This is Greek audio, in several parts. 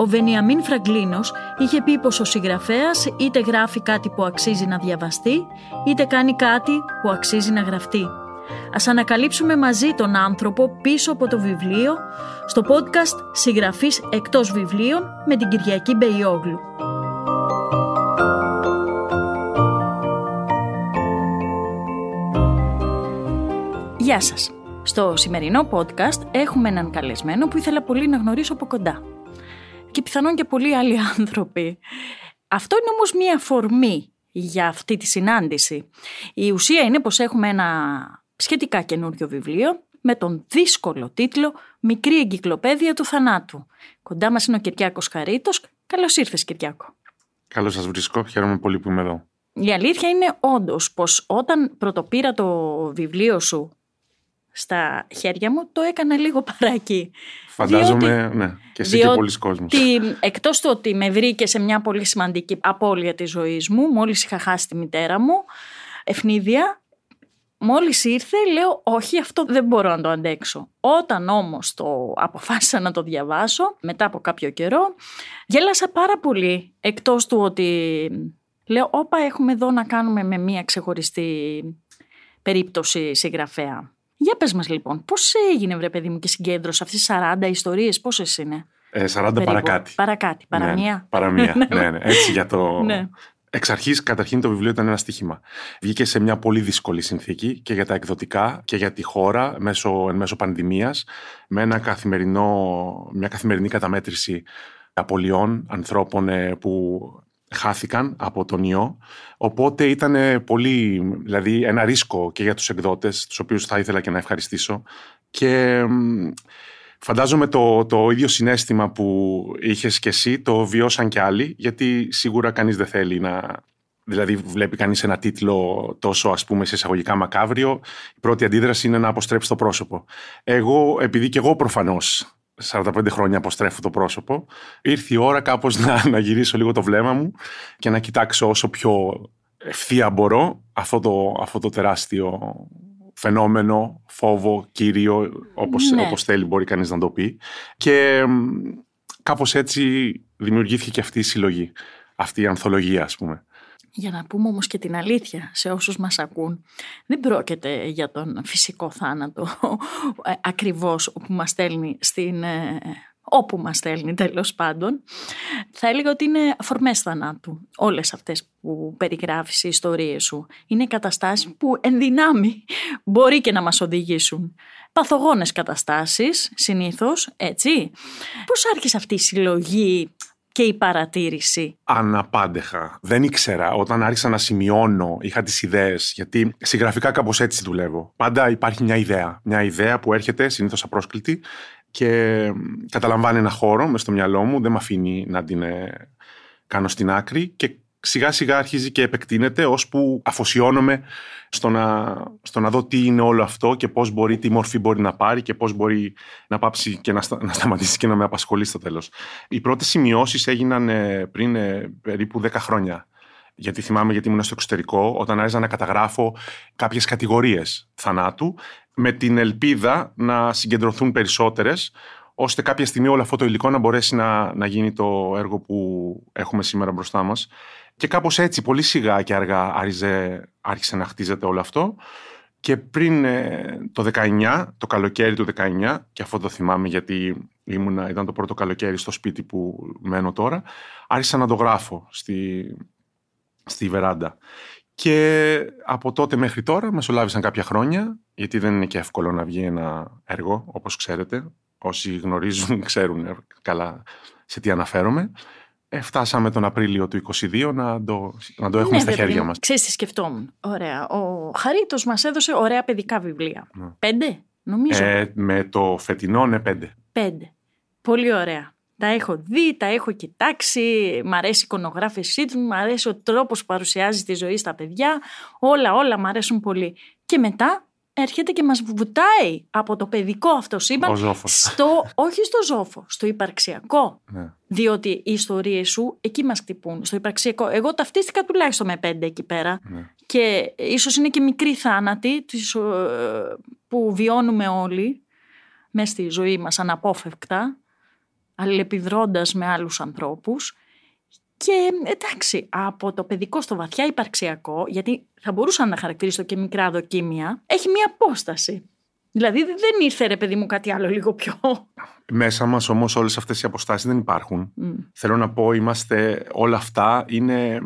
Ο Βενιαμίν Φραγκλίνος είχε πει πως ο συγγραφέας είτε γράφει κάτι που αξίζει να διαβαστεί, είτε κάνει κάτι που αξίζει να γραφτεί. Ας ανακαλύψουμε μαζί τον άνθρωπο πίσω από το βιβλίο στο podcast «Συγγραφής εκτός βιβλίων» με την Κυριακή Μπεϊόγλου. Γεια σας. Στο σημερινό podcast έχουμε έναν καλεσμένο που ήθελα πολύ να γνωρίσω από κοντά. Και πιθανόν και πολλοί άλλοι άνθρωποι. Αυτό είναι όμως μία αφορμή για αυτή τη συνάντηση. Η ουσία είναι πως έχουμε ένα σχετικά καινούριο βιβλίο με τον δύσκολο τίτλο «Μικρή εγκυκλοπαίδεια του θανάτου». Κοντά μας είναι ο Κυριάκος Χαρίτος. Καλώς ήρθες Κυριάκο. Καλώς σας βρίσκω. Χαίρομαι πολύ που είμαι εδώ. Η αλήθεια είναι όντως πως όταν πρωτοπήρα το βιβλίο σου στα χέρια μου, το έκανα λίγο παράκι. Φαντάζομαι, ναι, και εσύ και πολλοί κόσμος. Διότι εκτός του ότι με βρήκε σε μια πολύ σημαντική απώλεια της ζωής μου, μόλις είχα χάσει τη μητέρα μου, ευνίδια, μόλις ήρθε λέω όχι αυτό δεν μπορώ να το αντέξω. Όταν όμως το αποφάσισα να το διαβάσω, μετά από κάποιο καιρό, γέλασα πάρα πολύ, εκτός του ότι λέω όπα έχουμε εδώ να κάνουμε με μια ξεχωριστή περίπτωση συγγραφέα. Για πες μας λοιπόν, πώς έγινε βρε παιδί μου και συγκέντρωσε αυτές τις 40 ιστορίες, πόσες είναι; Ε, 40 Περίπου. παρακάτι. Παρακάτι, παραμία. Ναι, παραμία, ναι, ναι, ναι. Έτσι για το... Ναι. Εξ αρχής, καταρχήν το βιβλίο ήταν ένα στοίχημα. Βγήκε σε μια πολύ δύσκολη συνθήκη και για τα εκδοτικά και για τη χώρα μέσω, εν μέσω πανδημίας με ένα καθημερινό, μια καθημερινή καταμέτρηση απολειών ανθρώπων ε, που χάθηκαν από τον ιό. Οπότε ήταν πολύ, δηλαδή ένα ρίσκο και για τους εκδότες, τους οποίους θα ήθελα και να ευχαριστήσω. Και φαντάζομαι το, το ίδιο συνέστημα που είχες και εσύ το βιώσαν και άλλοι, γιατί σίγουρα κανείς δεν θέλει να... Δηλαδή βλέπει κανείς ένα τίτλο τόσο ας πούμε σε εισαγωγικά μακάβριο, η πρώτη αντίδραση είναι να αποστρέψει το πρόσωπο. Εγώ, επειδή και εγώ προφανώς 45 χρόνια αποστρέφω το πρόσωπο, ήρθε η ώρα κάπως να, να γυρίσω λίγο το βλέμμα μου και να κοιτάξω όσο πιο ευθεία μπορώ αυτό το, αυτό το τεράστιο φαινόμενο, φόβο, κύριο, όπως, Ναι. όπως θέλει μπορεί κανείς να το πει. Και μ, κάπως έτσι δημιουργήθηκε και αυτή η συλλογή, αυτή η ανθολογία ας πούμε. Για να πούμε όμως και την αλήθεια σε όσους μας ακούν, δεν πρόκειται για τον φυσικό θάνατο ε, ακριβώς όπου μας στέλνει στην... ε, όπου μας στέλνει τέλος πάντων. Θα έλεγα ότι είναι αφορμές θανάτου όλες αυτές που περιγράφεις οι ιστορίες σου. Είναι καταστάσεις που εν δυνάμει μπορεί και να μας οδηγήσουν. Παθογόνες καταστάσεις συνήθως, έτσι. Πώς άρχισε αυτή η συλλογή και η παρατήρηση. Αναπάντεχα. Δεν ήξερα. Όταν άρχισα να σημειώνω, είχα τις ιδέες. Γιατί συγγραφικά κάπως έτσι δουλεύω. Πάντα υπάρχει μια ιδέα. Μια ιδέα που έρχεται συνήθως απρόσκλητη και καταλαμβάνει ένα χώρο μες στο μυαλό μου. Δεν με αφήνει να την ε, κάνω στην άκρη. Και σιγά σιγά αρχίζει και επεκτείνεται ώσπου αφοσιώνομαι στο να, στο να δω τι είναι όλο αυτό και πώς μπορεί, τι μορφή μπορεί να πάρει και πώς μπορεί να πάψει και να, στα, να σταματήσει και να με απασχολεί στο τέλος. Οι πρώτες σημειώσεις έγιναν ε, πριν ε, περίπου 10 χρόνια. Γιατί θυμάμαι γιατί ήμουν στο εξωτερικό, όταν άρχισα να καταγράφω κάποιες κατηγορίες θανάτου, με την ελπίδα να συγκεντρωθούν περισσότερες, ώστε κάποια στιγμή όλο αυτό το υλικό να μπορέσει να, να γίνει το έργο που έχουμε σήμερα μπροστά μας. Και κάπως έτσι, πολύ σιγά και αργά άρχισε, άρχισε να χτίζεται όλο αυτό. Και πριν ε, το 19, το καλοκαίρι του 19, και αυτό το θυμάμαι γιατί ήμουνα, ήταν το πρώτο καλοκαίρι στο σπίτι που μένω τώρα, άρχισα να το γράφω στη, στη βεράντα. Και από τότε μέχρι τώρα μεσολάβησαν κάποια χρόνια, γιατί δεν είναι και εύκολο να βγει ένα έργο, όπως ξέρετε. Όσοι γνωρίζουν ξέρουν καλά σε τι αναφέρομαι. Ε, φτάσαμε τον Απρίλιο του 2022 να το, να το έχουμε Ναι, στα ρε παιδί χέρια μου, μας. Ξέρεις τι σκεφτόμουν. Ωραία. Ο Χαρίτος μας έδωσε ωραία παιδικά βιβλία. Ναι. Πέντε, νομίζω. Ε, με το φετινό, ναι, πέντε. Πέντε. Πολύ ωραία. Τα έχω δει, τα έχω κοιτάξει, μ' αρέσει η εικονογράφησή τους, μ' αρέσει ο τρόπος που παρουσιάζει τη ζωή στα παιδιά. Όλα, όλα μ' αρέσουν πολύ. Και μετά έρχεται και μας βουτάει από το παιδικό αυτό σύμπαν Ο Ζόφος. στο, όχι στο ζόφο, στο υπαρξιακό. Ναι. Διότι οι ιστορίες σου εκεί μας χτυπούν, στο υπαρξιακό. Εγώ ταυτίστηκα τουλάχιστον με πέντε εκεί πέρα. Ναι. Και ίσως είναι και μικρή θάνατη της, ε, που βιώνουμε όλοι μέσα στη ζωή μας αναπόφευκτα, αλληλεπιδρώντας με άλλους ανθρώπους. Και εντάξει, από το παιδικό στο βαθιά υπαρξιακό, γιατί θα μπορούσα να χαρακτηρίσω και μικρά δοκίμια, έχει μία απόσταση. Δηλαδή δεν δεν ήρθε ρε παιδί μου κάτι άλλο λίγο πιο... Μέσα μας όμως όλες αυτές οι αποστάσεις δεν υπάρχουν. Μμ. Θέλω να πω, είμαστε, όλα αυτά είναι,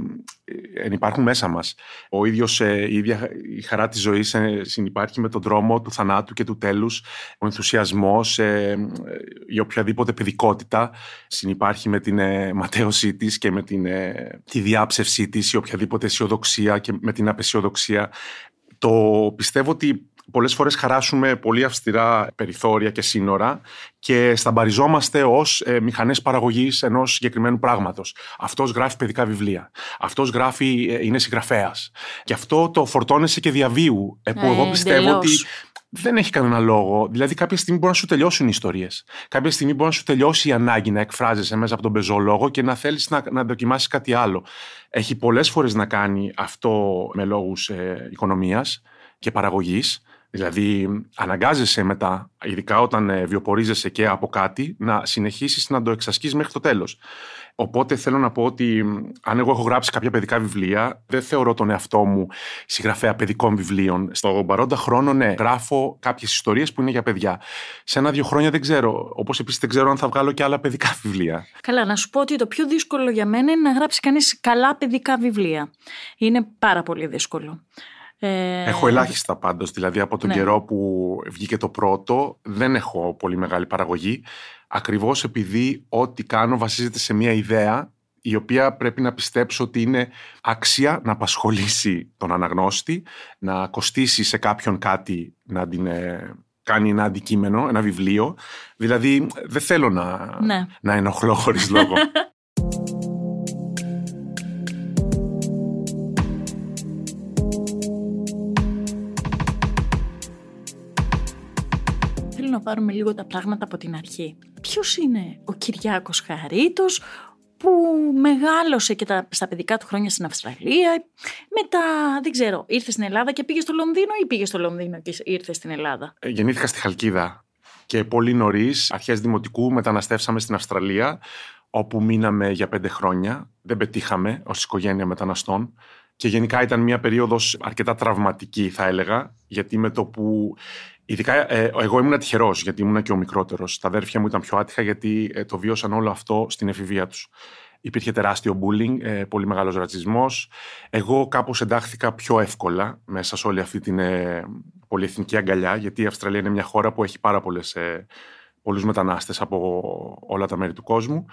ε, υπάρχουν μέσα μας. Ο ίδιος, ε, η ίδια η χαρά της ζωής ε, συνυπάρχει με τον δρόμο του θανάτου και του τέλους. Ο ενθουσιασμός, ε, ε, η οποιαδήποτε παιδικότητα συνυπάρχει με την ε, ματέωσή της και με την, ε, τη διάψευσή της, η οποιαδήποτε αισιοδοξία και με την απεσιοδοξία. Το πιστεύω ότι πολλές φορές χαράσουμε πολύ αυστηρά περιθώρια και σύνορα και σταμπαριζόμαστε ως ε, μηχανές παραγωγής ενός συγκεκριμένου πράγματος. Αυτός γράφει παιδικά βιβλία. Αυτός γράφει, ε, είναι συγγραφέας. Και αυτό το φορτώνεσαι και διαβίου, ε, που Ε, εγώ πιστεύω εντελώς. ότι δεν έχει κανένα λόγο. Δηλαδή, κάποια στιγμή μπορεί να σου τελειώσουν οι ιστορίες. Κάποια στιγμή μπορεί να σου τελειώσει η ανάγκη να εκφράζεσαι μέσα από τον πεζόλογο και να θέλεις να, να δοκιμάσεις κάτι άλλο. Έχει πολλές φορές να κάνει αυτό με λόγους ε, οικονομίας και παραγωγής. Δηλαδή, αναγκάζεσαι μετά, ειδικά όταν ε, βιοπορίζεσαι και από κάτι, να συνεχίσεις να το εξασκείς μέχρι το τέλος. Οπότε θέλω να πω ότι μ, αν εγώ έχω γράψει κάποια παιδικά βιβλία, δεν θεωρώ τον εαυτό μου συγγραφέα παιδικών βιβλίων. Στο παρόντα χρόνο, ναι, γράφω κάποιες ιστορίες που είναι για παιδιά. Σε ένα-δύο χρόνια δεν ξέρω. Όπως επίσης δεν ξέρω αν θα βγάλω και άλλα παιδικά βιβλία. Καλά, να σου πω ότι το πιο δύσκολο για μένα είναι να γράψει κανείς καλά παιδικά βιβλία. Είναι πάρα πολύ δύσκολο. Ε, Έχω ελάχιστα πάντως, δηλαδή από τον Ναι. καιρό που βγήκε το πρώτο δεν έχω πολύ μεγάλη παραγωγή ακριβώς επειδή ό,τι κάνω βασίζεται σε μια ιδέα η οποία πρέπει να πιστέψω ότι είναι άξια να απασχολήσει τον αναγνώστη, να κοστίσει σε κάποιον κάτι να την ε, κάνει ένα αντικείμενο, ένα βιβλίο. Δηλαδή δεν θέλω να, Ναι. να ενοχλώ χωρίς λόγο. πάρουμε λίγο τα πράγματα από την αρχή. Ποιος είναι ο Κυριάκος Χαρίτος που μεγάλωσε και τα, στα παιδικά του χρόνια στην Αυστραλία. Μετά, δεν ξέρω, ήρθε στην Ελλάδα και πήγε στο Λονδίνο ή πήγε στο Λονδίνο και ήρθε στην Ελλάδα; Ε, Γεννήθηκα στη Χαλκίδα και πολύ νωρίς, αρχές δημοτικού, μεταναστεύσαμε στην Αυστραλία, όπου μείναμε για πέντε χρόνια. Δεν πετύχαμε ως οικογένεια μεταναστών. Και γενικά ήταν μια περίοδος αρκετά τραυματική, θα έλεγα, γιατί με το που. Ειδικά ε, εγώ ήμουν τυχερός, γιατί ήμουν και ο μικρότερος. Τα αδέρφια μου ήταν πιο άτυχα, γιατί ε, το βίωσαν όλο αυτό στην εφηβεία τους. Υπήρχε τεράστιο bullying, ε, πολύ μεγάλος ρατσισμός. Εγώ κάπως εντάχθηκα πιο εύκολα μέσα σε όλη αυτή την ε, πολυεθνική αγκαλιά, γιατί η Αυστραλία είναι μια χώρα που έχει πάρα πολλές, ε, πολλούς μετανάστες από όλα τα μέρη του κόσμου.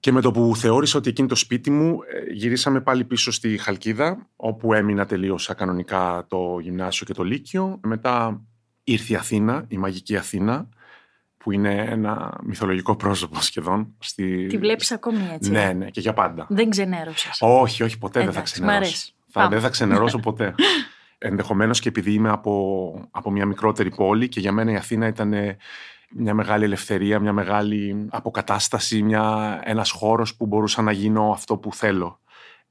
Και με το που θεώρησα ότι εκείνη το σπίτι μου, ε, γυρίσαμε πάλι πίσω στη Χαλκίδα, όπου έμεινα τελείωσα κανονικά το γυμνάσιο και το λύκειο. Μετά ήρθε η Αθήνα, η μαγική Αθήνα, που είναι ένα μυθολογικό πρόσωπο σχεδόν. Στη... Τη βλέπεις ακόμη έτσι; Ναι, ε; ναι, και για πάντα. Δεν ξενέρωσες. Όχι, όχι, ποτέ δεν θα Εντάξει, μ' ξενερώσω. αρέσει. Θα, Πάμε. δεν θα ξενερώσω ποτέ. Ενδεχομένως και επειδή είμαι από, από μια μικρότερη πόλη και για μένα η Αθήνα ήταν ε, μια μεγάλη ελευθερία, μια μεγάλη αποκατάσταση, μια, ένας χώρος που μπορούσα να γίνω αυτό που θέλω.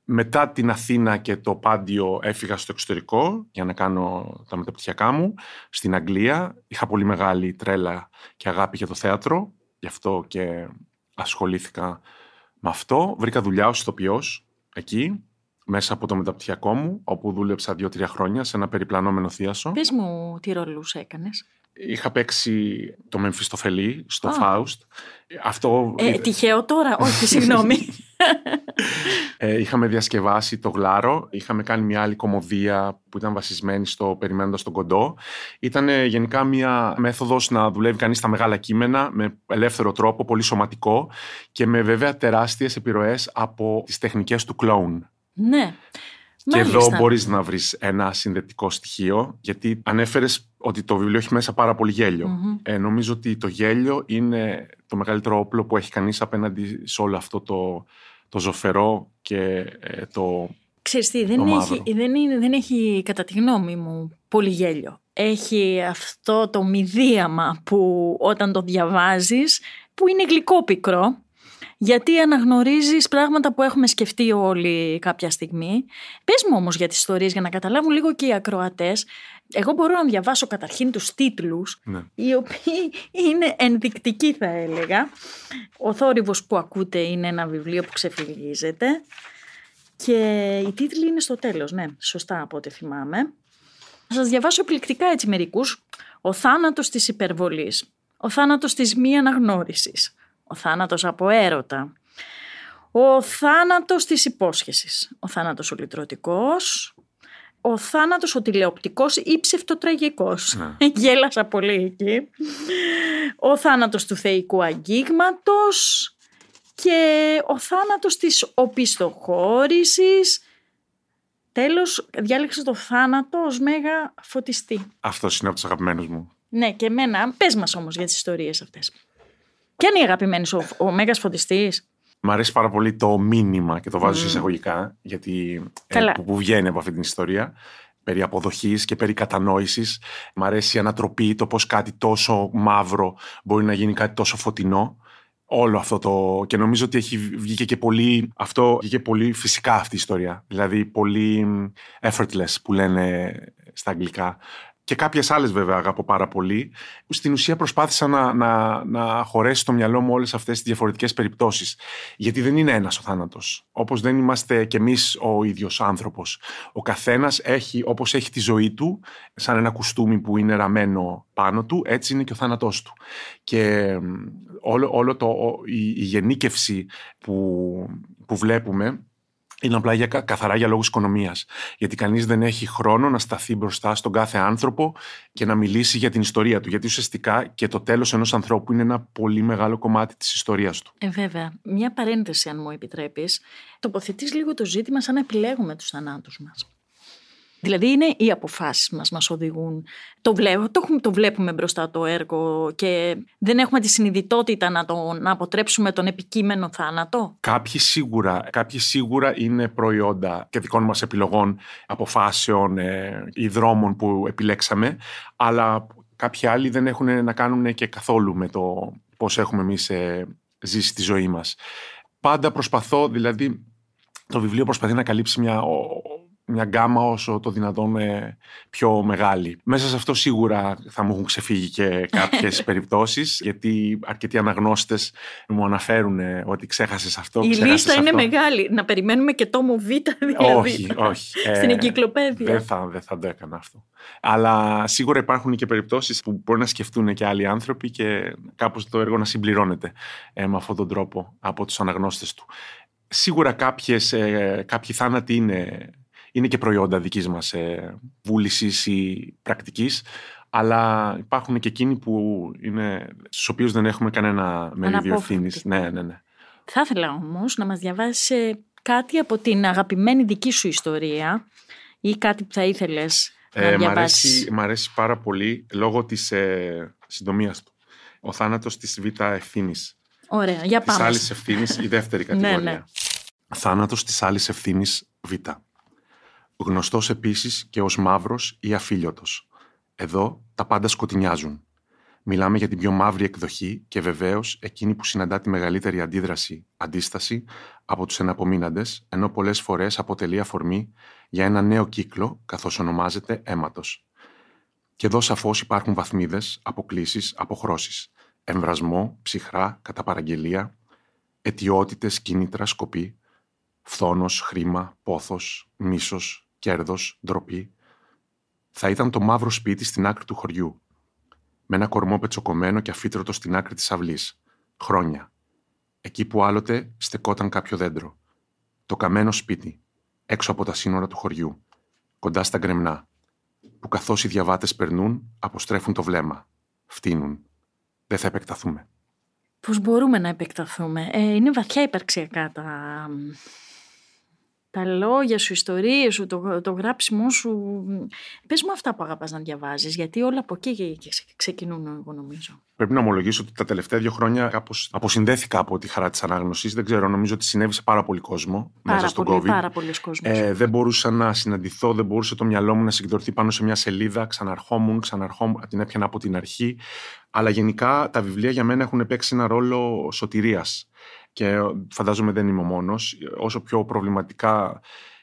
Μετά την Αθήνα και το Πάντιο έφυγα στο εξωτερικό για να κάνω τα μεταπτυχιακά μου. Στην Αγγλία είχα πολύ μεγάλη τρέλα και αγάπη για το θέατρο. Γι' αυτό και ασχολήθηκα με αυτό. Βρήκα δουλειά ως ηθοποιός εκεί, μέσα από το μεταπτυχιακό μου, όπου δούλεψα δύο-τρία χρόνια σε ένα περιπλανόμενο θίασο. Πες μου τι ρόλους έκανες. Είχα παίξει το Μεμφιστοφελή στο Α. Φάουστ. Αυτό... Ε, τυχαίο τώρα, όχι, συγγνώμη. Ε, είχαμε διασκευάσει το γλάρο, είχαμε κάνει μια άλλη κομμωδία που ήταν βασισμένη στο περιμένοντας τον κοντό. Ήταν γενικά μια μέθοδος να δουλεύει κανείς στα μεγάλα κείμενα με ελεύθερο τρόπο, πολύ σωματικό και με βέβαια τεράστιες επιρροές από τις τεχνικές του κλόουν. Ναι. Και Μάλιστα. εδώ μπορείς να βρεις ένα συνδετικό στοιχείο, γιατί ανέφερες ότι το βιβλίο έχει μέσα πάρα πολύ γέλιο. Μμμ. Ε, νομίζω ότι το γέλιο είναι το μεγαλύτερο όπλο που έχει κανείς απέναντι σε όλο αυτό το, το ζωφερό και ε, το... Ξέρεις τι, δεν Το έχει, μαύρο. δεν, είναι, δεν έχει κατά τη γνώμη μου πολύ γέλιο. Έχει αυτό το μηδίαμα που όταν το διαβάζεις, που είναι γλυκό πικρό, γιατί αναγνωρίζεις πράγματα που έχουμε σκεφτεί όλοι κάποια στιγμή. Πες μου όμως για τις ιστορίες για να καταλάβουν λίγο και οι ακροατές. Εγώ μπορώ να διαβάσω καταρχήν τους τίτλους, Ναι. οι οποίοι είναι ενδεικτικοί θα έλεγα. Ο θόρυβος που ακούτε είναι ένα βιβλίο που ξεφυλίζεται. Και οι τίτλοι είναι στο τέλος, ναι, σωστά από ό,τι θυμάμαι. Θα σας διαβάσω επιλεκτικά έτσι μερικούς. Ο θάνατος της υπερβολής. Ο θάνατος της μη αναγνώρισης. Ο θάνατος από έρωτα. Ο θάνατος της υπόσχεσης. Ο θάνατος ο λυτρωτικός. Ο θάνατος ο τηλεοπτικός ή ψευτοτραγικός. Ναι. Γέλασα πολύ εκεί. Ο θάνατος του θεϊκού αγγίγματος και ο θάνατος της οπισθοχώρησης. Τέλος, διάλεξε το θάνατο ως μέγα φωτιστή. Αυτός είναι από τους αγαπημένους μου. Ναι, και εμένα. Πες μας όμως για τις ιστορίες αυτές. Ποια είναι η αγαπημένης σου, ο, ο μέγας φωτιστής. Μ' αρέσει πάρα πολύ το μήνυμα και το βάζω εισαγωγικά, γιατί ε, Καλά. που, που βγαίνει από αυτή την ιστορία περί αποδοχής και περί κατανόησης. Μ' αρέσει η ανατροπή, το πώς κάτι τόσο μαύρο μπορεί να γίνει κάτι τόσο φωτεινό. Όλο αυτό το... Και νομίζω ότι έχει βγήκε και πολύ... Αυτό βγήκε πολύ φυσικά αυτή η ιστορία. Δηλαδή πολύ μ, effortless που λένε στα αγγλικά. Και κάποιες άλλες βέβαια αγαπώ πάρα πολύ. Στην ουσία προσπάθησα να, να, να χωρέσει στο μυαλό μου όλες αυτές τις διαφορετικές περιπτώσεις. Γιατί δεν είναι ένας ο θάνατος. Όπως δεν είμαστε κι εμείς ο ίδιος άνθρωπος. Ο καθένας έχει, όπως έχει τη ζωή του, σαν ένα κουστούμι που είναι ραμμένο πάνω του, έτσι είναι και ο θάνατός του. Και μ, όλο, όλο το, ο- η, η γενίκευση που, που βλέπουμε είναι απλά για, κα- καθαρά για λόγους οικονομίας. Γιατί κανείς δεν έχει χρόνο να σταθεί μπροστά στον κάθε άνθρωπο και να μιλήσει για την ιστορία του. Γιατί ουσιαστικά και το τέλος ενός ανθρώπου είναι ένα πολύ μεγάλο κομμάτι της ιστορίας του. Ε, βέβαια. Μια παρένθεση, αν μου επιτρέπεις. Τοποθετείς λίγο το ζήτημα σαν να επιλέγουμε τους θανάτους μας. Δηλαδή είναι οι αποφάσεις μας μας οδηγούν. Το, βλέπω, το, έχουμε- το βλέπουμε μπροστά το έργο και δεν έχουμε τη συνειδητότητα να, το, να αποτρέψουμε τον επικείμενο θάνατο. Κάποιοι σίγουρα, κάποιοι σίγουρα είναι προϊόντα και δικών μας επιλογών, αποφάσεων ε, ή δρόμων που επιλέξαμε, αλλά κάποιοι άλλοι δεν έχουν να κάνουν και καθόλου με το πώς έχουμε εμείς ε, ζήσει τη ζωή μας. Πάντα προσπαθώ, δηλαδή το βιβλίο προσπαθεί να καλύψει μια, ο- μια γκάμα όσο το δυνατόν ε, πιο μεγάλη. Μέσα σε αυτό σίγουρα θα μου έχουν ξεφύγει και κάποιες περιπτώσεις, γιατί αρκετοί αναγνώστες μου αναφέρουν ε, ότι ξέχασες αυτό, Η ξέχασες λίστα είναι αυτό. μεγάλη. Να περιμένουμε και τόμο Β δηλαδή. Όχι, όχι. Στην Ε, εγκυκλοπαίδεια. Δεν θα, δεν θα το έκανα αυτό. Αλλά σίγουρα υπάρχουν και περιπτώσεις που μπορεί να σκεφτούν και άλλοι άνθρωποι και κάπως το έργο να συμπληρώνεται ε, με αυτόν τον τρόπο από τους αναγνώστες του. Σίγουρα κάποιες, ε, κάποιοι θάνατοι είναι, είναι και προϊόντα δικής μας ε, βούλησης ή πρακτικής, αλλά υπάρχουν και εκείνοι που είναι, στους οποίους δεν έχουμε κανένα μερίδιο Αναπόφευκτοι. ευθύνης. Ναι, ναι, ναι. Θα ήθελα όμως να μας διαβάσει κάτι από την αγαπημένη δική σου ιστορία ή κάτι που θα ήθελες να Ε, μ, διαβάσεις. αρέσει, μ' αρέσει πάρα πολύ λόγω της ε, συντομίας του. Ο θάνατος της β' ευθύνης. Ωραία, για Της πάμε. άλλης ευθύνης, η δεύτερη Ναι, κατηγορία. ναι. Θάνατος της άλλης ευθύνης β'. Γνωστός επίσης και ως μαύρος ή αφίλιωτος. Εδώ τα πάντα σκοτεινιάζουν. Μιλάμε για την πιο μαύρη εκδοχή και βεβαίως εκείνη που συναντά τη μεγαλύτερη αντίδραση, αντίσταση από τους εναπομείναντες, ενώ πολλές φορές αποτελεί αφορμή για ένα νέο κύκλο καθώς ονομάζεται αίματος. Και εδώ σαφώς υπάρχουν βαθμίδες, αποκλήσεις, αποχρώσεις. Εμβρασμό, ψυχρά, κατά παραγγελία, αιτιότητες, κίνητρα, σκοπή, φθόνος, χρήμα, πόθος, μίσος, κέρδος, ντροπή. Θα ήταν το μαύρο σπίτι στην άκρη του χωριού, με ένα κορμό πετσοκομμένο και αφήτρωτο στην άκρη της αυλής. Χρόνια. Εκεί που άλλοτε στεκόταν κάποιο δέντρο. Το καμένο σπίτι, έξω από τα σύνορα του χωριού, κοντά στα γκρεμνά, που καθώς οι διαβάτες περνούν, αποστρέφουν το βλέμμα. Φτύνουν. Δεν θα επεκταθούμε. Πώς μπορούμε να επεκταθούμε; Ε, είναι βαθιά υπαρξιακά τα, τα λόγια σου, οι ιστορίες σου, το, το γράψιμό σου. Πες μου αυτά που αγαπάς να διαβάζεις, γιατί όλα από εκεί ξεκινούν, εγώ νομίζω. Πρέπει να ομολογήσω ότι τα τελευταία δύο χρόνια κάπως αποσυνδέθηκα από τη χαρά της ανάγνωσης. Δεν ξέρω, νομίζω ότι συνέβη σε πάρα πολύ κόσμο πάρα μέσα στον πολύ, COVID. Πάρα πολλοί κόσμος. Ε, δεν μπορούσα να συναντηθώ, δεν μπορούσε το μυαλό μου να συγκεντρωθεί πάνω σε μια σελίδα. Ξαναρχόμουν, ξαναρχόμουν, την έπιανα από την αρχή. Αλλά γενικά τα βιβλία για μένα έχουν παίξει ένα ρόλο σωτηρίας και φαντάζομαι δεν είμαι ο μόνος, όσο πιο προβληματικά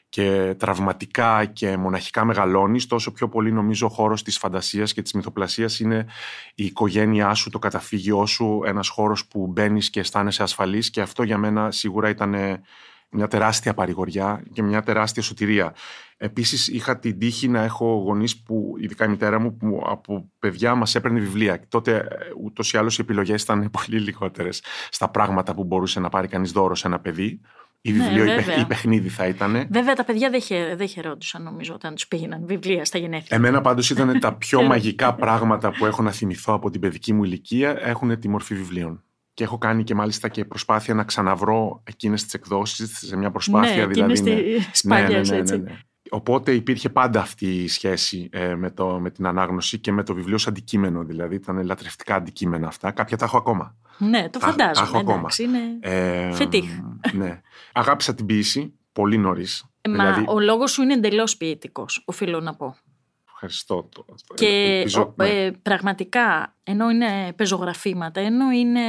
και τραυματικά και μοναχικά μεγαλώνεις, τόσο πιο πολύ νομίζω ο χώρος της φαντασίας και της μυθοπλασίας είναι η οικογένειά σου, το καταφύγιό σου, ένας χώρος που μπαίνεις και αισθάνεσαι ασφαλής. Και αυτό για μένα σίγουρα ήταν μια τεράστια παρηγοριά και μια τεράστια σωτηρία. Επίσης είχα την τύχη να έχω γονείς που, ειδικά η μητέρα μου, που από παιδιά μας έπαιρνε βιβλία. Τότε ε, ούτως ή άλλως οι επιλογές ήταν πολύ λιγότερες στα πράγματα που μπορούσε να πάρει κανείς δώρο σε ένα παιδί. Ή Ναι, βιβλίο ή, βέβαια. ή παιχνίδι θα ήταν. Βέβαια τα παιδιά δεν, χαι, δεν χαιρόντουσαν νομίζω όταν τους πήγαιναν βιβλία στα γενέθλια. Εμένα πάντως ήταν τα πιο Ε, μαγικά πράγματα που έχω να θυμηθώ από την παιδική μου ηλικία έχουν τη μορφή βιβλίων. Και έχω κάνει και μάλιστα και προσπάθεια να ξαναβρω εκείνες τις εκδόσεις σε μια προσπάθεια ναι, δηλαδή. εκείνες ναι. τις σπάνιες, έτσι. Οπότε υπήρχε πάντα αυτή η σχέση ε, με, το, με την ανάγνωση και με το βιβλίο ως αντικείμενο. Δηλαδή ήταν λατρευτικά αντικείμενα αυτά. Κάποια τα έχω ακόμα. Ναι, το Τα- τα φαντάζομαι. έχω ακόμα. εντάξει, είναι... Ε, Φετίχ. Ναι. Αγάπησα την ποίηση πολύ νωρίς. Ε, Μα ο λόγος σου είναι εντελώς ποιητικός, οφείλω να πω. Ευχαριστώ. Το, Και ελπίζω, ο- ναι. ε, πραγματικά, ενώ είναι πεζογραφήματα, ενώ είναι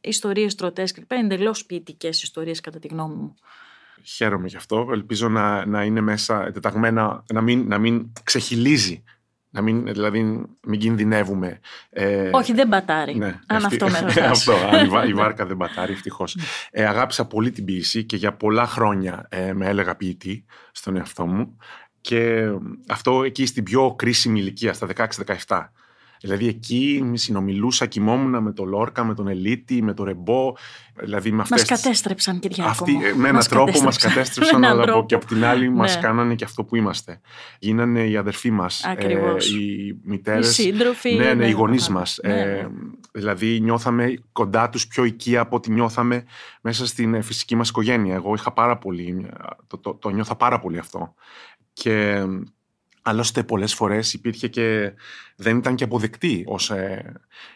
ιστορίες τροτές κλπ, εντελώς ποιητικές ιστορίες κατά τη γνώμη μου. Χαίρομαι γι' αυτό. Ελπίζω να, να είναι μέσα τεταγμένα, να μην, να μην ξεχυλίζει. Να μην, δηλαδή, μην κινδυνεύουμε. Ε, Όχι, δεν πατάρει. Ναι, αν αυτή- αυτό με ρωτάς. αυτό, αν η, βά- η βάρκα δεν πατάρει, ευτυχώς. Ε, αγάπησα πολύ την ποίηση και για πολλά χρόνια ε, με έλεγα ποιητή στον εαυτό μου. Και αυτό εκεί στην πιο κρίσιμη ηλικία, στα 16-17. Δηλαδή εκεί συνομιλούσα, κοιμόμουν με τον Λόρκα, με τον Ελίτη, με τον Ρεμπό. Δηλαδή με Μας αυτές τις- κατέστρεψαν, Κυριάκο αυτοί μου. ε, με έναν Μας τρόπο μας κατέστρεψαν, Με έναν αλλά από, τρόπο. και από την άλλη μας Ναι. κάνανε και αυτό που είμαστε. Γίνανε οι αδερφοί μας, ε, Ακριβώς. οι Οι μητέρες. σύντροφοι. Ναι, ναι, οι γονείς ναι, μας. ναι, Ε, ναι. δηλαδή, νιώθαμε κοντά τους πιο οικία από ό,τι νιώθαμε μέσα στην ε, φυσική μας οικογένεια. Εγώ είχα πάρα πολύ. Το, το, το νιώθα πάρα πολύ αυτό. Και ε, άλλωστε, πολλές φορές υπήρχε και. δεν ήταν και αποδεκτή. Ως, ε,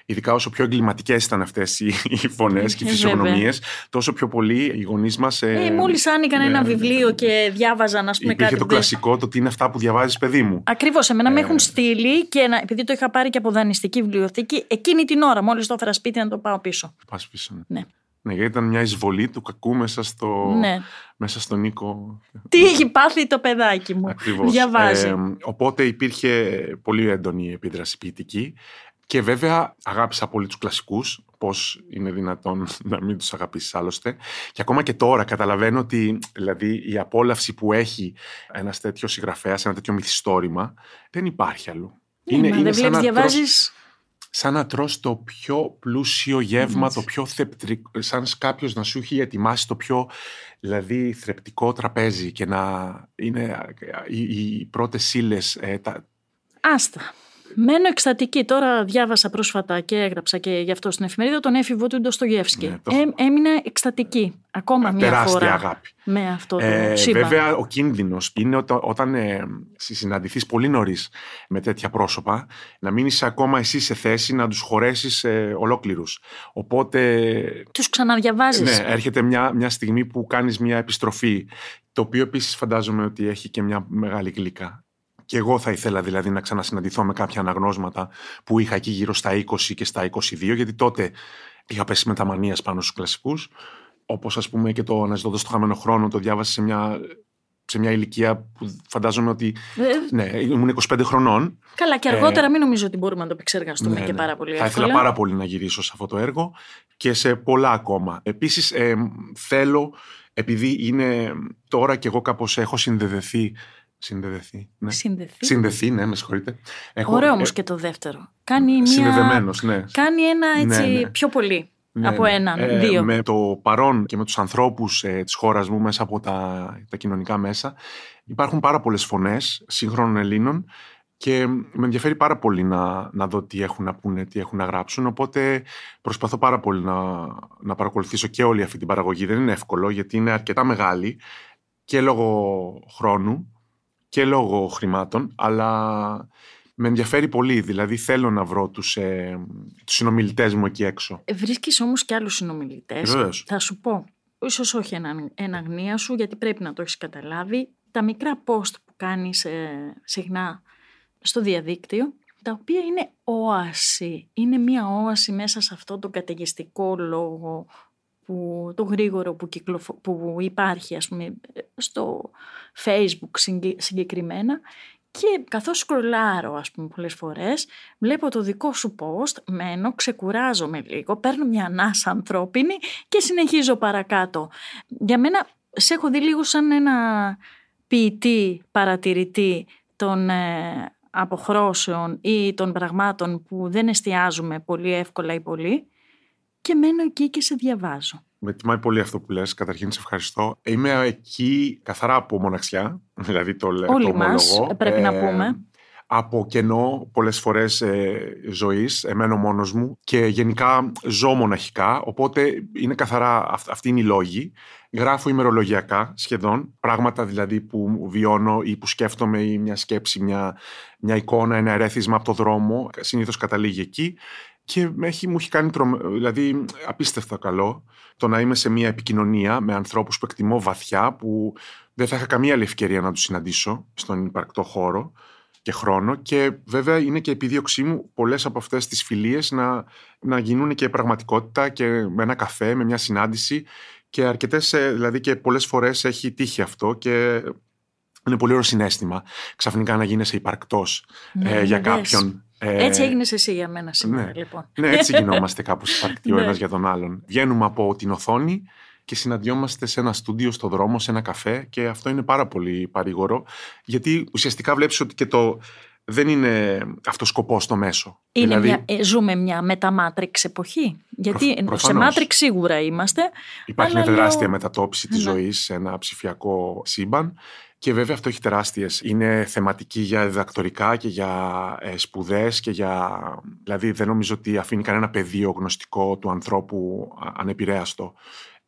ειδικά όσο πιο εγκληματικές ήταν αυτές οι, οι φωνές και οι Ε, φυσιογνωμίε, τόσο πιο πολύ οι γονείς μας. Ε, Ε, μόλις άνοιγαν ναι, ένα ναι, ναι. βιβλίο και διάβαζαν, ας πούμε, Υπήρχε κάτι. το που δεν- κλασικό, το τι είναι αυτά που διαβάζεις, παιδί μου. Ακριβώς, εμένα με Ε, έχουν στείλει και να, επειδή το είχα πάρει και από δανειστική βιβλιοθήκη, εκείνη την ώρα, μόλις το έφερα σπίτι, να το πάω πίσω. Πας πίσω. ναι. Ναι. Ναι, γιατί ήταν μια εισβολή του κακού μέσα στο, Ναι. μέσα στον Νίκο. Τι έχει πάθει το παιδάκι μου. Ακριβώς. Διαβάζει. Ε, οπότε υπήρχε πολύ έντονη επίδραση ποιητική και βέβαια αγάπησα πολύ τους κλασικούς, πώς είναι δυνατόν να μην τους αγαπήσεις άλλωστε. Και ακόμα και τώρα καταλαβαίνω ότι δηλαδή, η απόλαυση που έχει ένας τέτοιος συγγραφέας, ένα τέτοιο μυθιστόρημα, δεν υπάρχει αλλού. Ναι, μα δεν σαν βλέπεις, να τρως- διαβάζεις... σαν να τρως το πιο πλούσιο γεύμα, Έτσι. το πιο θεπτρικό, σαν κάποιος να σου έχει ετοιμάσει το πιο δηλαδή θρεπτικό τραπέζι και να είναι οι, οι πρώτες ύλες, ε, τα, Άστα. Μένω εκστατική. Τώρα διάβασα πρόσφατα και έγραψα και γι' αυτό στην εφημερίδα τον έφηβο του Ντοστογεύσκη. Ναι, το- Ε, έμεινα εκστατική. Ακόμα μία τεράστια φορά αγάπη. με αυτό το Ε, σύμπαν. βέβαια, ο κίνδυνος είναι όταν, όταν ε, συναντηθείς πολύ νωρίς με τέτοια πρόσωπα, να μην είσαι ακόμα εσύ σε θέση να τους χωρέσεις ε, ολόκληρους. Οπότε Τους ξαναδιαβάζεις. Ναι, έρχεται μια, μια στιγμή που κάνεις μια επιστροφή, το οποίο επίσης φαντάζομαι ότι έχει και μια μεγάλη γλύκα. Και εγώ θα ήθελα δηλαδή να ξανασυναντηθώ με κάποια αναγνώσματα που είχα εκεί γύρω στα 20 και στα 22, γιατί τότε είχα πέσει με τα μανίας πάνω στους κλασικούς. Όπως ας πούμε και το «Αναζητώντας το χαμένο χρόνο» το διάβασα σε μια, σε μια ηλικία που φαντάζομαι ότι Ε, ναι, ήμουν 25 χρονών. Καλά, και αργότερα μην νομίζω ότι μπορούμε να το επεξεργαστούμε Ναι, και ναι. πάρα πολύ Θα εύκολα. ήθελα πάρα πολύ να γυρίσω σε αυτό το έργο και σε πολλά ακόμα. Επίσης ε, θέλω, επειδή είναι τώρα και εγώ κάπως έχω συνδεδεθεί, συνδεδεθεί, ναι. Συνδεθεί. Συνδεθεί, ναι, με συγχωρείτε. Έχω, Ωραίο ε, όμως και το δεύτερο. Κάνει μια... Συνδεδεμένος, ναι. Κάνει ένα έτσι Ναι, ναι. πιο πολύ. Ναι, από ναι. έναν, Ε, δύο. Με το παρόν και με τους ανθρώπους ε, της χώρας μου μέσα από τα, τα κοινωνικά μέσα υπάρχουν πάρα πολλές φωνές σύγχρονων Ελλήνων και με ενδιαφέρει πάρα πολύ να, να δω τι έχουν να πούνε, τι έχουν να γράψουν. Οπότε προσπαθώ πάρα πολύ να, να παρακολουθήσω και όλη αυτή την παραγωγή. Δεν είναι εύκολο γιατί είναι αρκετά μεγάλη και λόγω χρόνου και λόγω χρημάτων, αλλά με ενδιαφέρει πολύ. Δηλαδή θέλω να βρω τους, ε, τους συνομιλητές μου εκεί έξω. Ε, Βρίσκεις όμως και άλλους συνομιλητές. Βεβαίως. Θα σου πω, ίσως όχι εν, εν αγνία σου, γιατί πρέπει να το έχεις καταλάβει. Τα μικρά post που κάνεις ε, συχνά στο διαδίκτυο, τα οποία είναι όαση. Είναι μία όαση μέσα σε αυτό το καταιγιστικό λόγο, που, το γρήγορο που, κυκλοφο- που υπάρχει ας πούμε, στο facebook συγκε- συγκεκριμένα και καθώς σκρολάρω ας πούμε πολλές φορές βλέπω το δικό σου post, μένω, ξεκουράζομαι λίγο, παίρνω μια ανάσα ανθρώπινη και συνεχίζω παρακάτω. Για μένα σε έχω δει λίγο σαν ένα ποιητή, παρατηρητή των ε, αποχρώσεων ή των πραγμάτων που δεν εστιάζουμε πολύ εύκολα ή πολύ και μένω εκεί και σε διαβάζω. Με τιμάει πολύ αυτό που λες. Καταρχήν, σε ευχαριστώ. Είμαι εκεί καθαρά από μοναξιά, δηλαδή το λέω Όλοι το μας, ομολογώ. ε, πρέπει να πούμε. Από κενό πολλές φορές ε, ζωής, εμένω μόνος μου και γενικά ζω μοναχικά, οπότε είναι καθαρά αυ- αυτοί είναι οι λόγοι. Γράφω ημερολογιακά σχεδόν, πράγματα δηλαδή που βιώνω ή που σκέφτομαι ή μια σκέψη, μια, μια εικόνα, ένα ερέθισμα από το δρόμο, συνήθως καταλήγει εκεί και με έχει, μου έχει κάνει τρομε... δηλαδή, απίστευτα καλό το να είμαι σε μια επικοινωνία με ανθρώπους που εκτιμώ βαθιά, που δεν θα είχα καμία άλλη ευκαιρία να τους συναντήσω στον υπαρκτό χώρο και χρόνο και βέβαια είναι και επιδίωξή μου πολλές από αυτές τις φιλίες να, να γίνουν και πραγματικότητα και με ένα καφέ, με μια συνάντηση και αρκετές, ε, δηλαδή και πολλές φορές έχει τύχει αυτό και είναι πολύ ωραίο συνέστημα ξαφνικά να γίνεσαι υπαρκτός Ναι, ε, για δες. κάποιον. Ε, Έτσι έγινες εσύ για μένα σήμερα ναι. λοιπόν. ναι, έτσι γινόμαστε κάπως υπαρκτοί ο Ναι. ένας για τον άλλον. Βγαίνουμε από την οθόνη και συναντιόμαστε σε ένα στούντιο, στο δρόμο, σε ένα καφέ και αυτό είναι πάρα πολύ παρήγορο γιατί ουσιαστικά βλέπεις ότι και το δεν είναι αυτός σκοπός στο μέσο. Είναι δηλαδή, μια, ε, ζούμε μια μεταμάτριξ εποχή. Γιατί σε προφανώς. Matrix σίγουρα είμαστε. Υπάρχει αλλά μια τεράστια λέω- μετατόπιση της Ναι. ζωής σε ένα ψηφιακό σύμπαν και βέβαια αυτό έχει τεράστιες. Είναι θεματική για διδακτορικά και για ε, σπουδές και για... Δηλαδή δεν νομίζω ότι αφήνει κανένα πεδίο γνωστικό του ανθρώπου α- ανεπηρέαστο.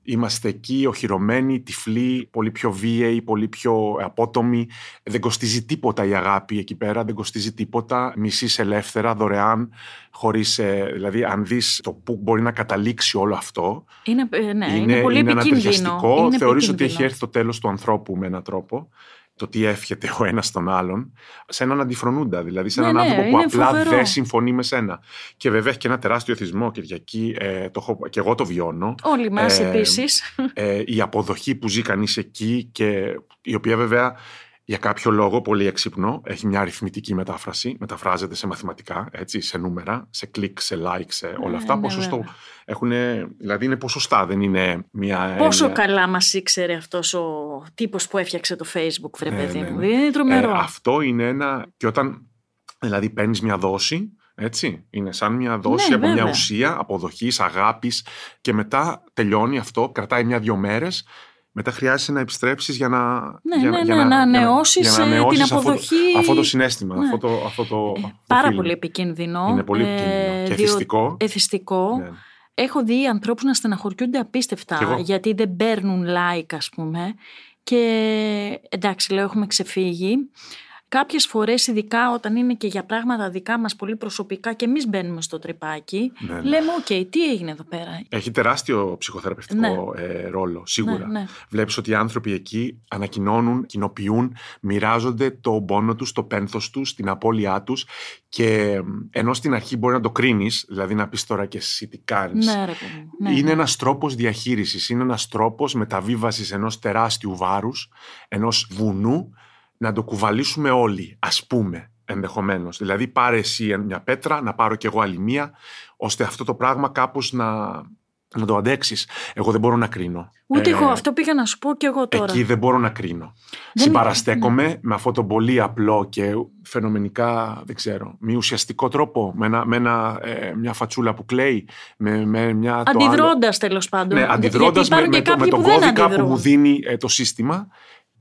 Είμαστε εκεί οχυρωμένοι, τυφλοί, πολύ πιο βίαιοι, πολύ πιο απότομοι. Δεν κοστίζει τίποτα η αγάπη εκεί πέρα, δεν κοστίζει τίποτα. Μισείς ελεύθερα, δωρεάν, χωρίς... ε, δηλαδή αν δεις το πού μπορεί να καταλήξει όλο αυτό, Είναι, ε, ναι, είναι, πολύ επικίνδυνο. ανατριχιαστικό. Είναι Θεωρείς ότι επικίνδυνο. έχει έρθει το τέλος του ανθρώπου με έναν τρόπο. Το τι εύχεται ο ένας τον άλλον. Σε έναν αντιφρονούντα, δηλαδή σε Ναι, έναν ναι, άνθρωπο που είναι απλά φοβερό. δεν συμφωνεί με σένα. Και βέβαια έχει και ένα τεράστιο εθισμό, Κυριακή. Ε, το έχω, και εγώ το βιώνω. Όλοι μας Ε, επίσης. Ε, η αποδοχή που ζει κανείς εκεί και η οποία βέβαια για κάποιο λόγο πολύ έξυπνο έχει μια αριθμητική μετάφραση, μεταφράζεται σε μαθηματικά, έτσι, σε νούμερα, σε κλικ, σε like, σε όλα Ε, αυτά. ναι, ποσοστό βέβαια. έχουν, δηλαδή είναι ποσοστά, δεν είναι μια Πόσο έννοια. καλά μας ήξερε αυτός ο τύπος που έφτιαξε το facebook, βρε Ναι, παιδί ναι, μου. ναι. Είναι τρομερό. Ε, αυτό είναι ένα. Και όταν δηλαδή παίρνεις μια δόση, έτσι, είναι σαν μια δόση Ναι, από μια βέβαια. ουσία αποδοχής, αγάπης και μετά τελειώνει αυτό, κρατάει μια-δυο μέρες. Μετά χρειάζεσαι να επιστρέψεις για να. Ναι, για, ναι, για ναι, να για ανανεώσεις, για να ε, την ανανεώσεις αυτό- αποδοχή. Αυτό, το συνέστημα, Ναι. αυτό το, αυτό το, Ε, αυτό το πάρα feeling. πολύ επικίνδυνο. Είναι πολύ επικίνδυνο. Ε, και διότι- εθιστικό. Εθιστικό. Ναι. Έχω δει ανθρώπους να στεναχωριούνται Κι απίστευτα εγώ. γιατί δεν παίρνουν like ας πούμε και εντάξει λέω έχουμε ξεφύγει. Κάποιες φορές ειδικά όταν είναι και για πράγματα δικά μας πολύ προσωπικά και εμείς μπαίνουμε στο τρυπάκι Ναι, ναι. λέμε οκ τι έγινε εδώ πέρα; Έχει τεράστιο ψυχοθεραπευτικό ε, ρόλο, σίγουρα. Ναι, ναι. Βλέπεις ότι οι άνθρωποι εκεί ανακοινώνουν, κοινοποιούν, μοιράζονται το πόνο τους, το πένθος τους, την απώλειά τους και μ, ενώ στην αρχή μπορεί να το κρίνεις, δηλαδή να πεις τώρα και εσύ τι κάνεις, Ναι, ρε παιδί μου. Ναι, είναι ναι. ένας τρόπος διαχείρισης, είναι ένας τρόπος μεταβίβασης ενός τεράστιου βάρους, ενός βουνού, να το κουβαλήσουμε όλοι, ας πούμε, ενδεχομένως. Δηλαδή πάρε εσύ μια πέτρα, να πάρω κι εγώ άλλη μία, ώστε αυτό το πράγμα κάπως να, να το αντέξεις. Εγώ δεν μπορώ να κρίνω. Ούτε ε, εγώ, αυτό πήγα να σου πω και εγώ τώρα. Εκεί δεν μπορώ να κρίνω. Δεν Συμπαραστέκομαι ναι. με αυτό το πολύ απλό και φαινομενικά, δεν ξέρω, μη ουσιαστικό τρόπο. Με, ένα, με ένα, ε, μια φατσούλα που κλαίει. Με, με μια, αντιδρώντας τέλος πάντων. Ναι, αντιδρώντας με, με, το, με τον κώδικα που μου δίνει ε, το σύστημα.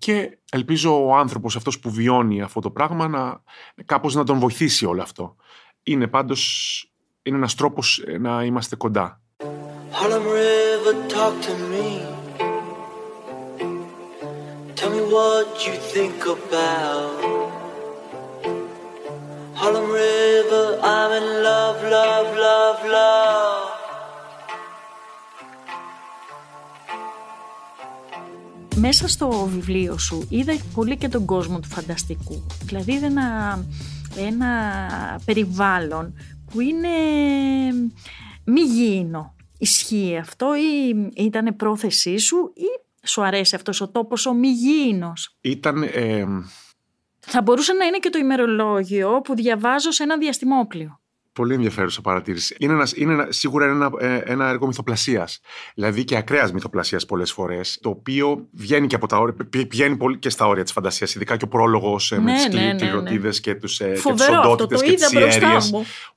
Και ελπίζω ο άνθρωπος αυτός που βιώνει αυτό το πράγμα να κάπως να τον βοηθήσει όλο αυτό. Είναι πάντως είναι ένας τρόπος ε, να είμαστε κοντά. Harlem River, talk to me. Tell me what you think about. Harlem River, I'm in love, love, love, love. Μέσα στο βιβλίο σου είδα πολύ και τον κόσμο του φανταστικού. Δηλαδή είδα ένα, ένα περιβάλλον που είναι μη γήινο. Ισχύει αυτό ή ήταν πρόθεσή σου ή σου αρέσει αυτός ο τόπος ο μη γήινος. Ήταν... Ε... Θα μπορούσε να είναι και το ημερολόγιο που διαβάζω σε ένα διαστημόπλιο. Πολύ ενδιαφέρουσα παρατήρηση. Είναι, ένας, είναι ένα, σίγουρα ένα, ε, ένα έργο μυθοπλασίας. Δηλαδή και ακραίας μυθοπλασίας πολλές φορές. Το οποίο βγαίνει και από τα όρια, πηγαίνει πολύ και στα όρια της φαντασίας. Ειδικά και ο πρόλογος ε, ναι, με τις ναι, ναι, ναι. και τους ε, οντότητες και τις ιέρειε.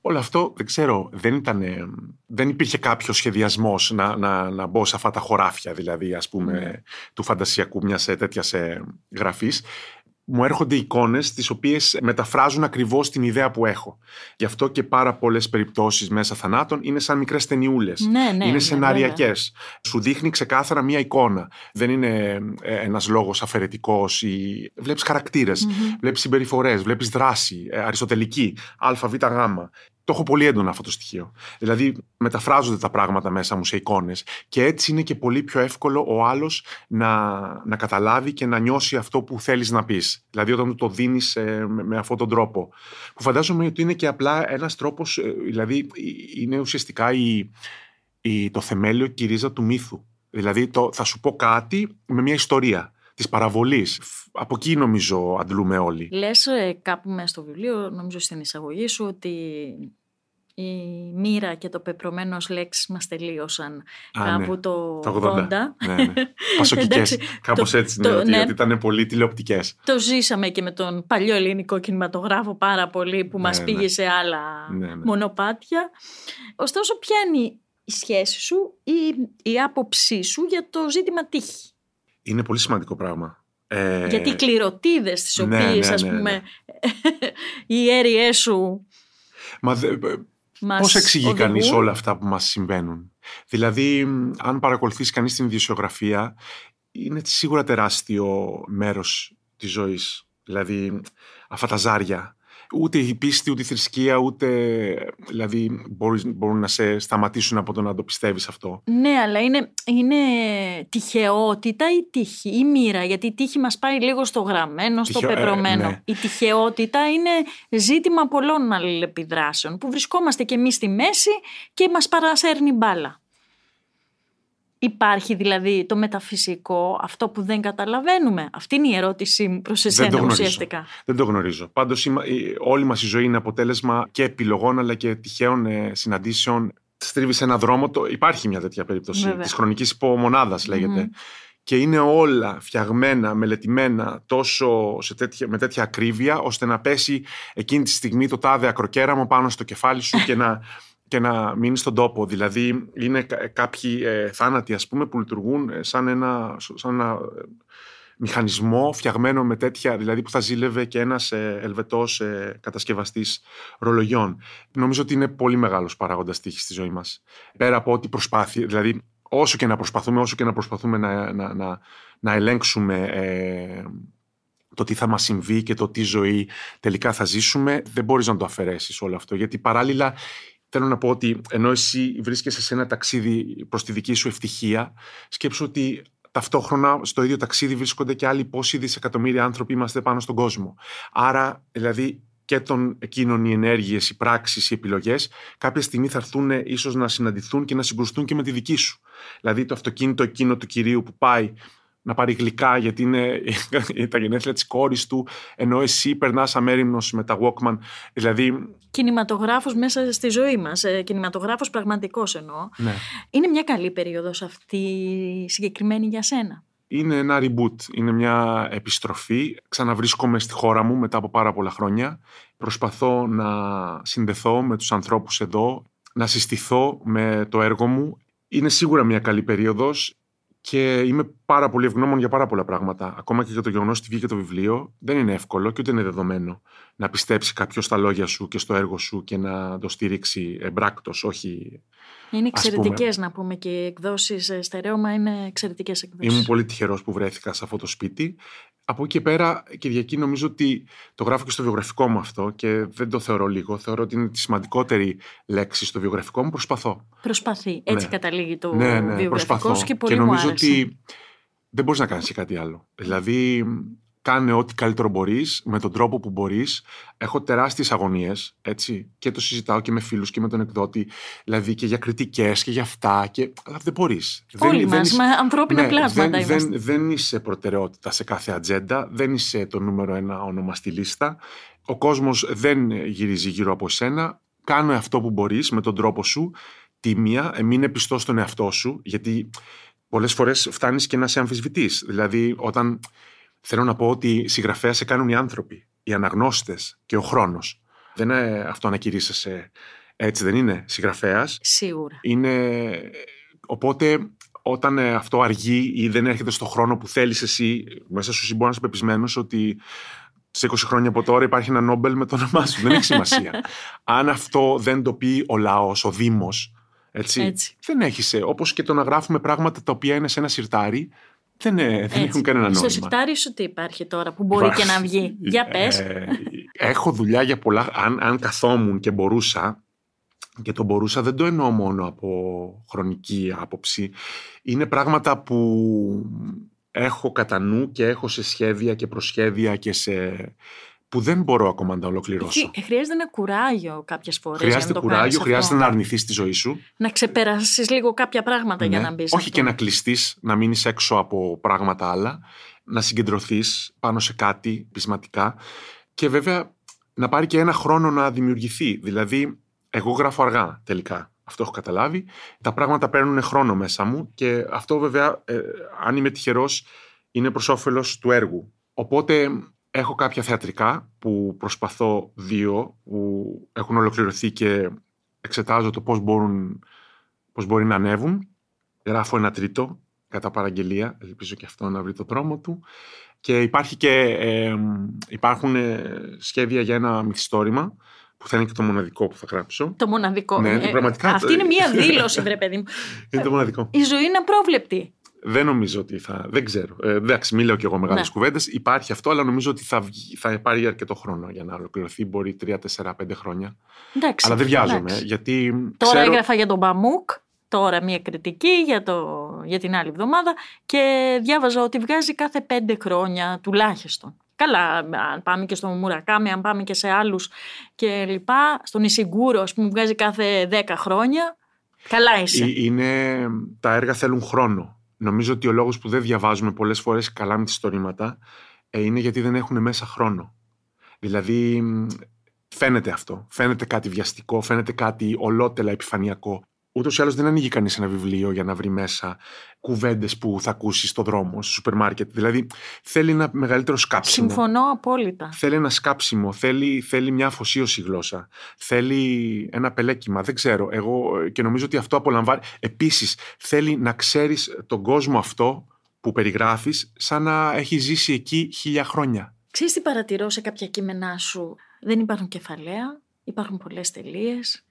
Όλο αυτό δεν ξέρω. Δεν, ήταν, δεν υπήρχε κάποιο σχεδιασμός να, να, να μπω σε αυτά τα χωράφια δηλαδή, ας πούμε, του φαντασιακού μιας τέτοιας γραφής μου έρχονται εικόνες τις οποίες μεταφράζουν ακριβώς την ιδέα που έχω. Γι' αυτό και πάρα πολλές περιπτώσεις μέσα θανάτων είναι σαν μικρές ταινιούλες. Ναι, ναι, είναι ναι, σεναριακές. Σου δείχνει ξεκάθαρα μία εικόνα. Δεν είναι ε, ένας λόγος αφαιρετικός ή. Βλέπεις χαρακτήρες, mm-hmm. βλέπεις συμπεριφορές, βλέπεις δράση, ε, αριστοτελική, ΑΒΓ. Το έχω πολύ έντονα αυτό το στοιχείο. Δηλαδή, μεταφράζονται τα πράγματα μέσα μου σε εικόνες και έτσι είναι και πολύ πιο εύκολο ο άλλος να, να καταλάβει και να νιώσει αυτό που θέλεις να πεις. Δηλαδή, όταν του το δίνεις ε, με, με, αυτόν τον τρόπο. Που φαντάζομαι ότι είναι και απλά ένας τρόπος, ε, δηλαδή, είναι ουσιαστικά η, η, το θεμέλιο και η ρίζα του μύθου. Δηλαδή, το, θα σου πω κάτι με μια ιστορία της παραβολής. Από εκεί νομίζω αντλούμε όλοι. Λες ε, κάπου μέσα στο βιβλίο, νομίζω στην εισαγωγή σου, ότι η μοίρα και το πεπρωμένο λέξει μας τελείωσαν κάπου ναι. το, το 80. ναι, ναι. Πασοκικές, κάπως έτσι είναι, ότι, ναι. ότι ήταν πολύ τηλεοπτικές. Το ζήσαμε και με τον παλιό ελληνικό κινηματογράφο πάρα πολύ που ναι, μας πήγε σε άλλα μονοπάτια. Ωστόσο, ποια είναι η σχέση σου ή η άποψή σου για το ζήτημα τύχη; Είναι πολύ σημαντικό πράγμα. Ε... Γιατί οι κληρωτίδε τις οποίες, ναι, ναι, ας ναι, πούμε, οι αίριέ σου. Μα δε, πώς εξηγεί κανείς όλα αυτά που μας συμβαίνουν; Δηλαδή, αν παρακολουθήσει κανείς την ιδιοσιογραφία, είναι σίγουρα τεράστιο μέρος της ζωής. Δηλαδή, αυτά τα ζάρια ούτε η πίστη, ούτε η θρησκεία, ούτε. Δηλαδή, μπορούν, να σε σταματήσουν από το να το πιστεύεις αυτό. Ναι, αλλά είναι, είναι τυχεότητα ή τύχη, ή μοίρα. Γιατί η τύχη μας πάει λίγο στο γραμμένο, στο Τυχαιο... πεπρωμένο. Ε, ναι. Η τυχεότητα είναι ζήτημα πολλών αλληλεπιδράσεων που βρισκόμαστε κι εμείς στη μέση και μας παρασέρνει μπάλα. Υπάρχει δηλαδή το μεταφυσικό, αυτό που δεν καταλαβαίνουμε. Αυτή είναι η ερώτησή μου προς εσένα ουσιαστικά. Δεν το γνωρίζω. Πάντως όλη μας η ζωή είναι αποτέλεσμα και επιλογών αλλά και τυχαίων ε, συναντήσεων. Στρίβεις ένα δρόμο. Το... Υπάρχει μια τέτοια περίπτωση της χρονικής υπομονάδας Και είναι όλα φτιαγμένα, μελετημένα τόσο σε τέτοια, με τέτοια ακρίβεια ώστε να πέσει εκείνη τη στιγμή το τάδε ακροκέραμο πάνω στο κεφάλι σου και να και να μείνει στον τόπο. Δηλαδή είναι κάποιοι ε, θάνατοι ας πούμε που λειτουργούν ε, σαν ένα, σαν ένα ε, μηχανισμό φτιαγμένο με τέτοια, δηλαδή που θα ζήλευε και ένας ε, ελβετός ε, κατασκευαστής ρολογιών. Νομίζω ότι είναι πολύ μεγάλος παράγοντας τύχης στη ζωή μας. Πέρα από ό,τι προσπάθει, δηλαδή όσο και να προσπαθούμε, όσο και να προσπαθούμε να, να, να, να ελέγξουμε ε, το τι θα μας συμβεί και το τι ζωή τελικά θα ζήσουμε, δεν μπορείς να το αφαιρέσεις όλο αυτό. Γιατί παράλληλα Θέλω να πω ότι ενώ εσύ βρίσκεσαι σε ένα ταξίδι προς τη δική σου ευτυχία, σκέψου ότι ταυτόχρονα στο ίδιο ταξίδι βρίσκονται και άλλοι πόσοι δισεκατομμύρια άνθρωποι είμαστε πάνω στον κόσμο. Άρα, δηλαδή, και των εκείνων οι ενέργειες, οι πράξεις, οι επιλογές, κάποια στιγμή θα έρθουν ίσως να συναντηθούν και να συγκρουστούν και με τη δική σου. Δηλαδή, το αυτοκίνητο εκείνο του κυρίου που πάει να πάρει γλυκά γιατί είναι τα γενέθλια της κόρης του, ενώ εσύ περνάς αμέριμνος με τα Walkman. Δηλαδή... Κινηματογράφος μέσα στη ζωή μας, ε, κινηματογράφος πραγματικός εννοώ. Ναι. Είναι μια καλή περίοδος αυτή συγκεκριμένη για σένα; Είναι ένα reboot, είναι μια επιστροφή. Ξαναβρίσκομαι στη χώρα μου μετά από πάρα πολλά χρόνια. Προσπαθώ να συνδεθώ με τους ανθρώπους εδώ, να συστηθώ με το έργο μου. Είναι σίγουρα μια καλή περίοδος και είμαι πάρα πολύ ευγνώμων για πάρα πολλά πράγματα. Ακόμα και για το γεγονός ότι βγήκε το βιβλίο, δεν είναι εύκολο και ούτε είναι δεδομένο να πιστέψει κάποιος στα λόγια σου και στο έργο σου και να το στηρίξει εμπράκτος, όχι. Είναι εξαιρετικές να πούμε και οι εκδόσεις ε, στερέωμα είναι εξαιρετικές εκδόσεις. Ήμουν πολύ τυχερός που βρέθηκα σε αυτό το σπίτι. Από εκεί και πέρα, Κυριακή, νομίζω ότι το γράφω και στο βιογραφικό μου αυτό και δεν το θεωρώ λίγο. Θεωρώ ότι είναι τη σημαντικότερη λέξη στο βιογραφικό μου. Προσπαθώ. Προσπαθεί. Έτσι Ναι. καταλήγει το ναι, ναι, βιογραφικό προσπαθώ. σου και πολύ και μου νομίζω άρεσε. ότι δεν μπορείς να κάνεις και κάτι άλλο. Δηλαδή, κάνε ό,τι καλύτερο μπορείς, με τον τρόπο που μπορείς. Έχω τεράστιες αγωνίες, έτσι. Και το συζητάω και με φίλους και με τον εκδότη. Δηλαδή και για κριτικές και για αυτά. Και... Αλλά δεν μπορείς. Όλοι μας, με ανθρώπινα πλάσματα δεν, είμαστε. δεν, δεν είσαι προτεραιότητα σε κάθε ατζέντα. Δεν είσαι το νούμερο ένα όνομα στη λίστα. Ο κόσμος δεν γυρίζει γύρω από εσένα. Κάνε αυτό που μπορείς με τον τρόπο σου. Τίμια, ε, μην πιστό στον εαυτό σου, γιατί πολλές φορές φτάνεις και να σε αμφισβητείς. Δηλαδή, όταν θέλω να πω ότι συγγραφέα σε κάνουν οι άνθρωποι, οι αναγνώστες και ο χρόνος. Δεν είναι αυτό να κηρύσσεσαι έτσι, δεν είναι συγγραφέας; Σίγουρα. Είναι... Οπότε όταν ε, αυτό αργεί ή δεν έρχεται στο χρόνο που θέλεις εσύ, μέσα σου μπορείς να είσαι πεπισμένος ότι σε 20 χρόνια από τώρα υπάρχει ένα Νόμπελ με το όνομά σου. δεν έχει σημασία. Αν αυτό δεν το πει ο λαός, ο Δήμος, έτσι, Έτσι. δεν έχεις. Όπως και το να γράφουμε πράγματα τα οποία είναι σε ένα σιρτάρι, δεν, ε, δεν Έτσι. έχουν κανένα Στο νόημα. σιρτάρι σου τι υπάρχει τώρα που μπορεί και να βγει; Για πες. Ε, έχω δουλειά για πολλά. Αν, αν καθόμουν και μπορούσα, και το μπορούσα δεν το εννοώ μόνο από χρονική άποψη. Είναι πράγματα που έχω κατά νου και έχω σε σχέδια και προσχέδια και σε... που δεν μπορώ ακόμα να τα ολοκληρώσω. Εκεί Χρειάζεται ένα κουράγιο κάποιες φορές. Χρειάζεται κουράγιο, χρειάζεται να αρνηθείς τη ζωή σου. να ξεπεράσει λίγο κάποια πράγματα για Ναι. να μπεις. Όχι και να κλειστείς, να μείνεις έξω από πράγματα άλλα, να συγκεντρωθείς πάνω σε κάτι πεισματικά και βέβαια να πάρει και ένα χρόνο να δημιουργηθεί. Δηλαδή, εγώ γράφω αργά τελικά. Αυτό έχω καταλάβει. Τα πράγματα παίρνουν χρόνο μέσα μου και αυτό βέβαια, ε, αν είμαι τυχερός, είναι προς όφελος του έργου. Οπότε έχω κάποια θεατρικά που προσπαθώ δύο που έχουν ολοκληρωθεί και εξετάζω το πώς, μπορούν, πώς μπορεί να ανέβουν. Γράφω ένα τρίτο κατά παραγγελία, ελπίζω και αυτό να βρει το δρόμο του. Και υπάρχει και, ε, υπάρχουν ε, σχέδια για ένα μυθιστόρημα που θα είναι και το μοναδικό που θα γράψω. Το μοναδικό. Ναι, Ε, πραγματικά. Αυτή είναι μία δήλωση, βρε παιδί μου. Είναι το μοναδικό. Η ζωή είναι απρόβλεπτη. Δεν νομίζω ότι θα. Δεν ξέρω. Ε, εντάξει, μην λέω κι εγώ μεγάλες Ναι. κουβέντες. Υπάρχει αυτό, αλλά νομίζω ότι θα, βγει- θα πάρει αρκετό χρόνο για να ολοκληρωθεί. Μπορεί 3, 4, 5 χρόνια. Εντάξει, αλλά δεν βιάζομαι. εντάξει. Γιατί Τώρα ξέρω... έγραφα για τον Μπαμούκ, τώρα μία κριτική για, το, για την άλλη εβδομάδα και διάβαζα ότι βγάζει κάθε πέντε χρόνια τουλάχιστον. Καλά, αν πάμε και στον Μουρακάμι, αν πάμε και σε άλλους και λοιπά, στον Ισιγκούρο, ας πούμε, βγάζει κάθε δέκα χρόνια. Καλά είσαι. Ε, Είναι, τα έργα θέλουν χρόνο. Νομίζω ότι ο λόγος που δεν διαβάζουμε πολλές φορές καλά μυθιστορήματα ε, είναι γιατί δεν έχουν μέσα χρόνο. Δηλαδή μ, φαίνεται αυτό. Φαίνεται κάτι βιαστικό, φαίνεται κάτι ολότελα επιφανειακό. Ούτως ή άλλως δεν ανοίγει κανείς ένα βιβλίο για να βρει μέσα κουβέντες που θα ακούσεις στο δρόμο, στο σούπερ μάρκετ. Δηλαδή θέλει ένα μεγαλύτερο σκάψιμο. Συμφωνώ απόλυτα. Θέλει ένα σκάψιμο, θέλει, θέλει μια αφοσίωση η γλώσσα. Θέλει ένα πελέκυμα. Δεν ξέρω. Εγώ ε, και νομίζω ότι αυτό απολαμβάνει. Επίσης, θέλει να ξέρεις τον κόσμο αυτό που περιγράφεις, σαν να έχει ζήσει εκεί χίλια χρόνια. Ξέρεις τι παρατηρώ σε κάποια κείμενά σου; Δεν υπάρχουν κεφαλαία, υπάρχουν πολλές τελείες.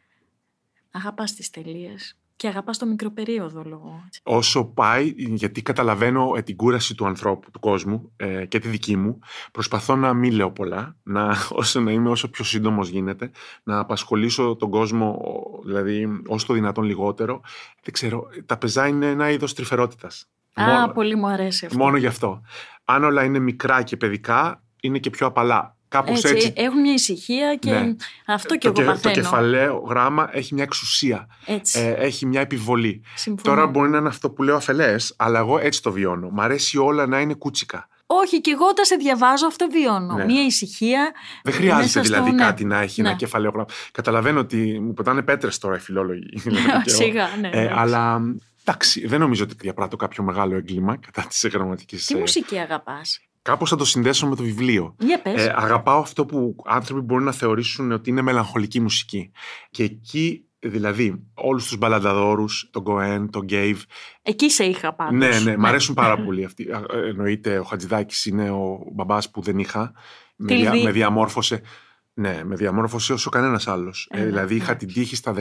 Αγαπάς τις τελείες και αγαπάς το μικροπερίοδο λόγο. Όσο πάει, γιατί καταλαβαίνω ε, την κούραση του ανθρώπου, του κόσμου ε, και τη δική μου, προσπαθώ να μην λέω πολλά, να, όσο να είμαι όσο πιο σύντομος γίνεται, να απασχολήσω τον κόσμο, ο- δηλαδή όσο το δυνατόν λιγότερο. Δεν ξέρω, τα πεζά είναι ένα είδος τρυφερότητας. Α, πολύ μου αρέσει αυτό. Μόνο γι' αυτό. Αν όλα είναι μικρά και παιδικά, είναι και πιο απαλά. Κάπως έτσι. Έχουν μια ησυχία και Ναι. αυτό και το, εγώ και- το παθαίνω. κεφαλαίο γράμμα έχει μια εξουσία. Έτσι. Ε, έχει μια επιβολή. Συμφωνώ. Τώρα μπορεί να είναι αυτό που λέω αφελές, αλλά εγώ έτσι το βιώνω. Μ' αρέσει όλα να είναι κούτσικα. Όχι, και εγώ όταν σε διαβάζω αυτό βιώνω. Ναι. Μια ησυχία. Δεν χρειάζεται μέσα στο- δηλαδή ναι. κάτι να έχει Ναι. ένα κεφαλαίο γράμμα. Καταλαβαίνω ότι μου πετάνε πέτρες τώρα οι φιλόλογοι. δηλαδή, και εγώ. Σιγά, ναι. Ε, εντάξει. αλλά εντάξει, δεν νομίζω ότι διαπράττω κάποιο μεγάλο έγκλημα κατά της γραμματικής. Τι μουσική αγαπάς; Κάπως θα το συνδέσω με το βιβλίο. Για πες. Ε, αγαπάω αυτό που άνθρωποι μπορούν να θεωρήσουν ότι είναι μελαγχολική μουσική. Και εκεί, δηλαδή, όλους τους μπαλανταδόρους, τον Κοέν, τον Γκέιβ. Εκεί σε είχα πάντως. Ναι, ναι, μ' αρέσουν πάρα πολύ αυτοί. Α, ε, Εννοείται, ο Χατζηδάκης είναι ο μπαμπάς που δεν είχα. Με, Τι δια- δι- με διαμόρφωσε. Ναι, με διαμόρφωσε όσο κανένας άλλος. Ε, Ε, δηλαδή, είχα εντάξει. την τύχη στα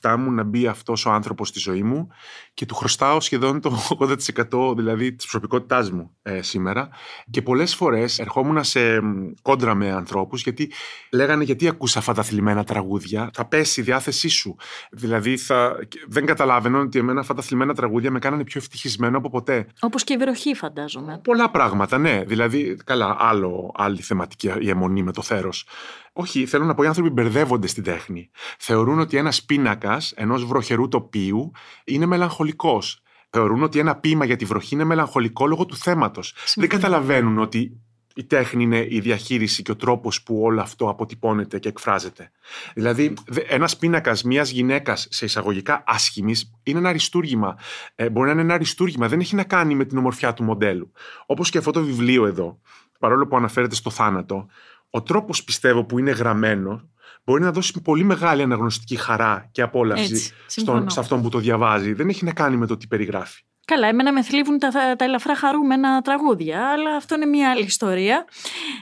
16-17 μου να μπει αυτός ο άνθρωπος στη ζωή μου και του χρωστάω σχεδόν το 80% δηλαδή της προσωπικότητάς μου ε, σήμερα. Και πολλές φορές ερχόμουν σε μ, κόντρα με ανθρώπους γιατί λέγανε Γιατί ακούς αυτά τα θλιμμένα τραγούδια, θα πέσει η διάθεσή σου. Δηλαδή, θα... και δεν καταλάβαιναν ότι εμένα αυτά τα θλιμμένα τραγούδια με κάνανε πιο ευτυχισμένο από ποτέ. Όπως και η βροχή φαντάζομαι. Πολλά πράγματα, ναι. Δηλαδή, καλά, άλλο, άλλη θεματική η αιμονή με το θέρος. Όχι, θέλω να πω, οι άνθρωποι μπερδεύονται στην τέχνη. Θεωρούν ότι ένας πίνακας ενός βροχερού τοπίου είναι μελαγχολικός. Θεωρούν ότι ένα ποίημα για τη βροχή είναι μελαγχολικό λόγω του θέματος. Δεν καταλαβαίνουν ότι η τέχνη είναι η διαχείριση και ο τρόπος που όλο αυτό αποτυπώνεται και εκφράζεται. Δηλαδή, ένας πίνακας μιας γυναίκας σε εισαγωγικά άσχημης είναι ένα αριστούργημα. Ε, μπορεί να είναι ένα αριστούργημα, δεν έχει να κάνει με την ομορφιά του μοντέλου. Όπως και αυτό το βιβλίο εδώ, παρόλο που αναφέρεται στο θάνατο, ο τρόπος πιστεύω που είναι γραμμένο μπορεί να δώσει πολύ μεγάλη αναγνωστική χαρά και απόλαυση Έτσι, συμφωνώ. στον, σε αυτόν που το διαβάζει. Δεν έχει να κάνει με το τι περιγράφει. Καλά, εμένα με θλίβουν τα, τα ελαφρά χαρούμενα τραγούδια, αλλά αυτό είναι μια άλλη ιστορία.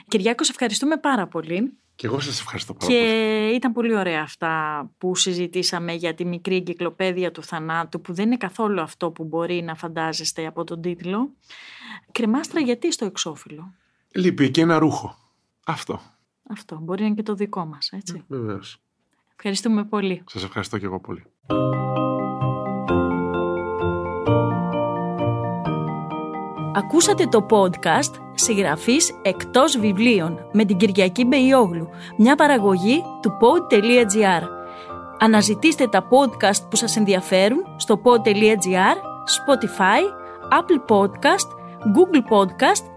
Κυριάκο, σε ευχαριστούμε πάρα πολύ. Και εγώ σας ευχαριστώ πάρα Και πολύ. ήταν πολύ ωραία αυτά που συζητήσαμε για τη μικρή εγκυκλοπαίδεια του θανάτου, που δεν είναι καθόλου αυτό που μπορεί να φαντάζεστε από τον τίτλο. Κρεμάστρα γιατί στο εξώφυλλο; Λείπει και ένα ρούχο. Αυτό. Αυτό μπορεί να είναι και το δικό μας, έτσι. Βεβαίως. Ευχαριστούμε πολύ. Σας ευχαριστώ και εγώ πολύ. Ακούσατε το podcast «Συγγραφής εκτός βιβλίων» με την Κυριακή Μπεϊόγλου, μια παραγωγή του pod.gr. Αναζητήστε τα podcast που σας ενδιαφέρουν στο pod.gr, Spotify, Apple Podcast, Google Podcast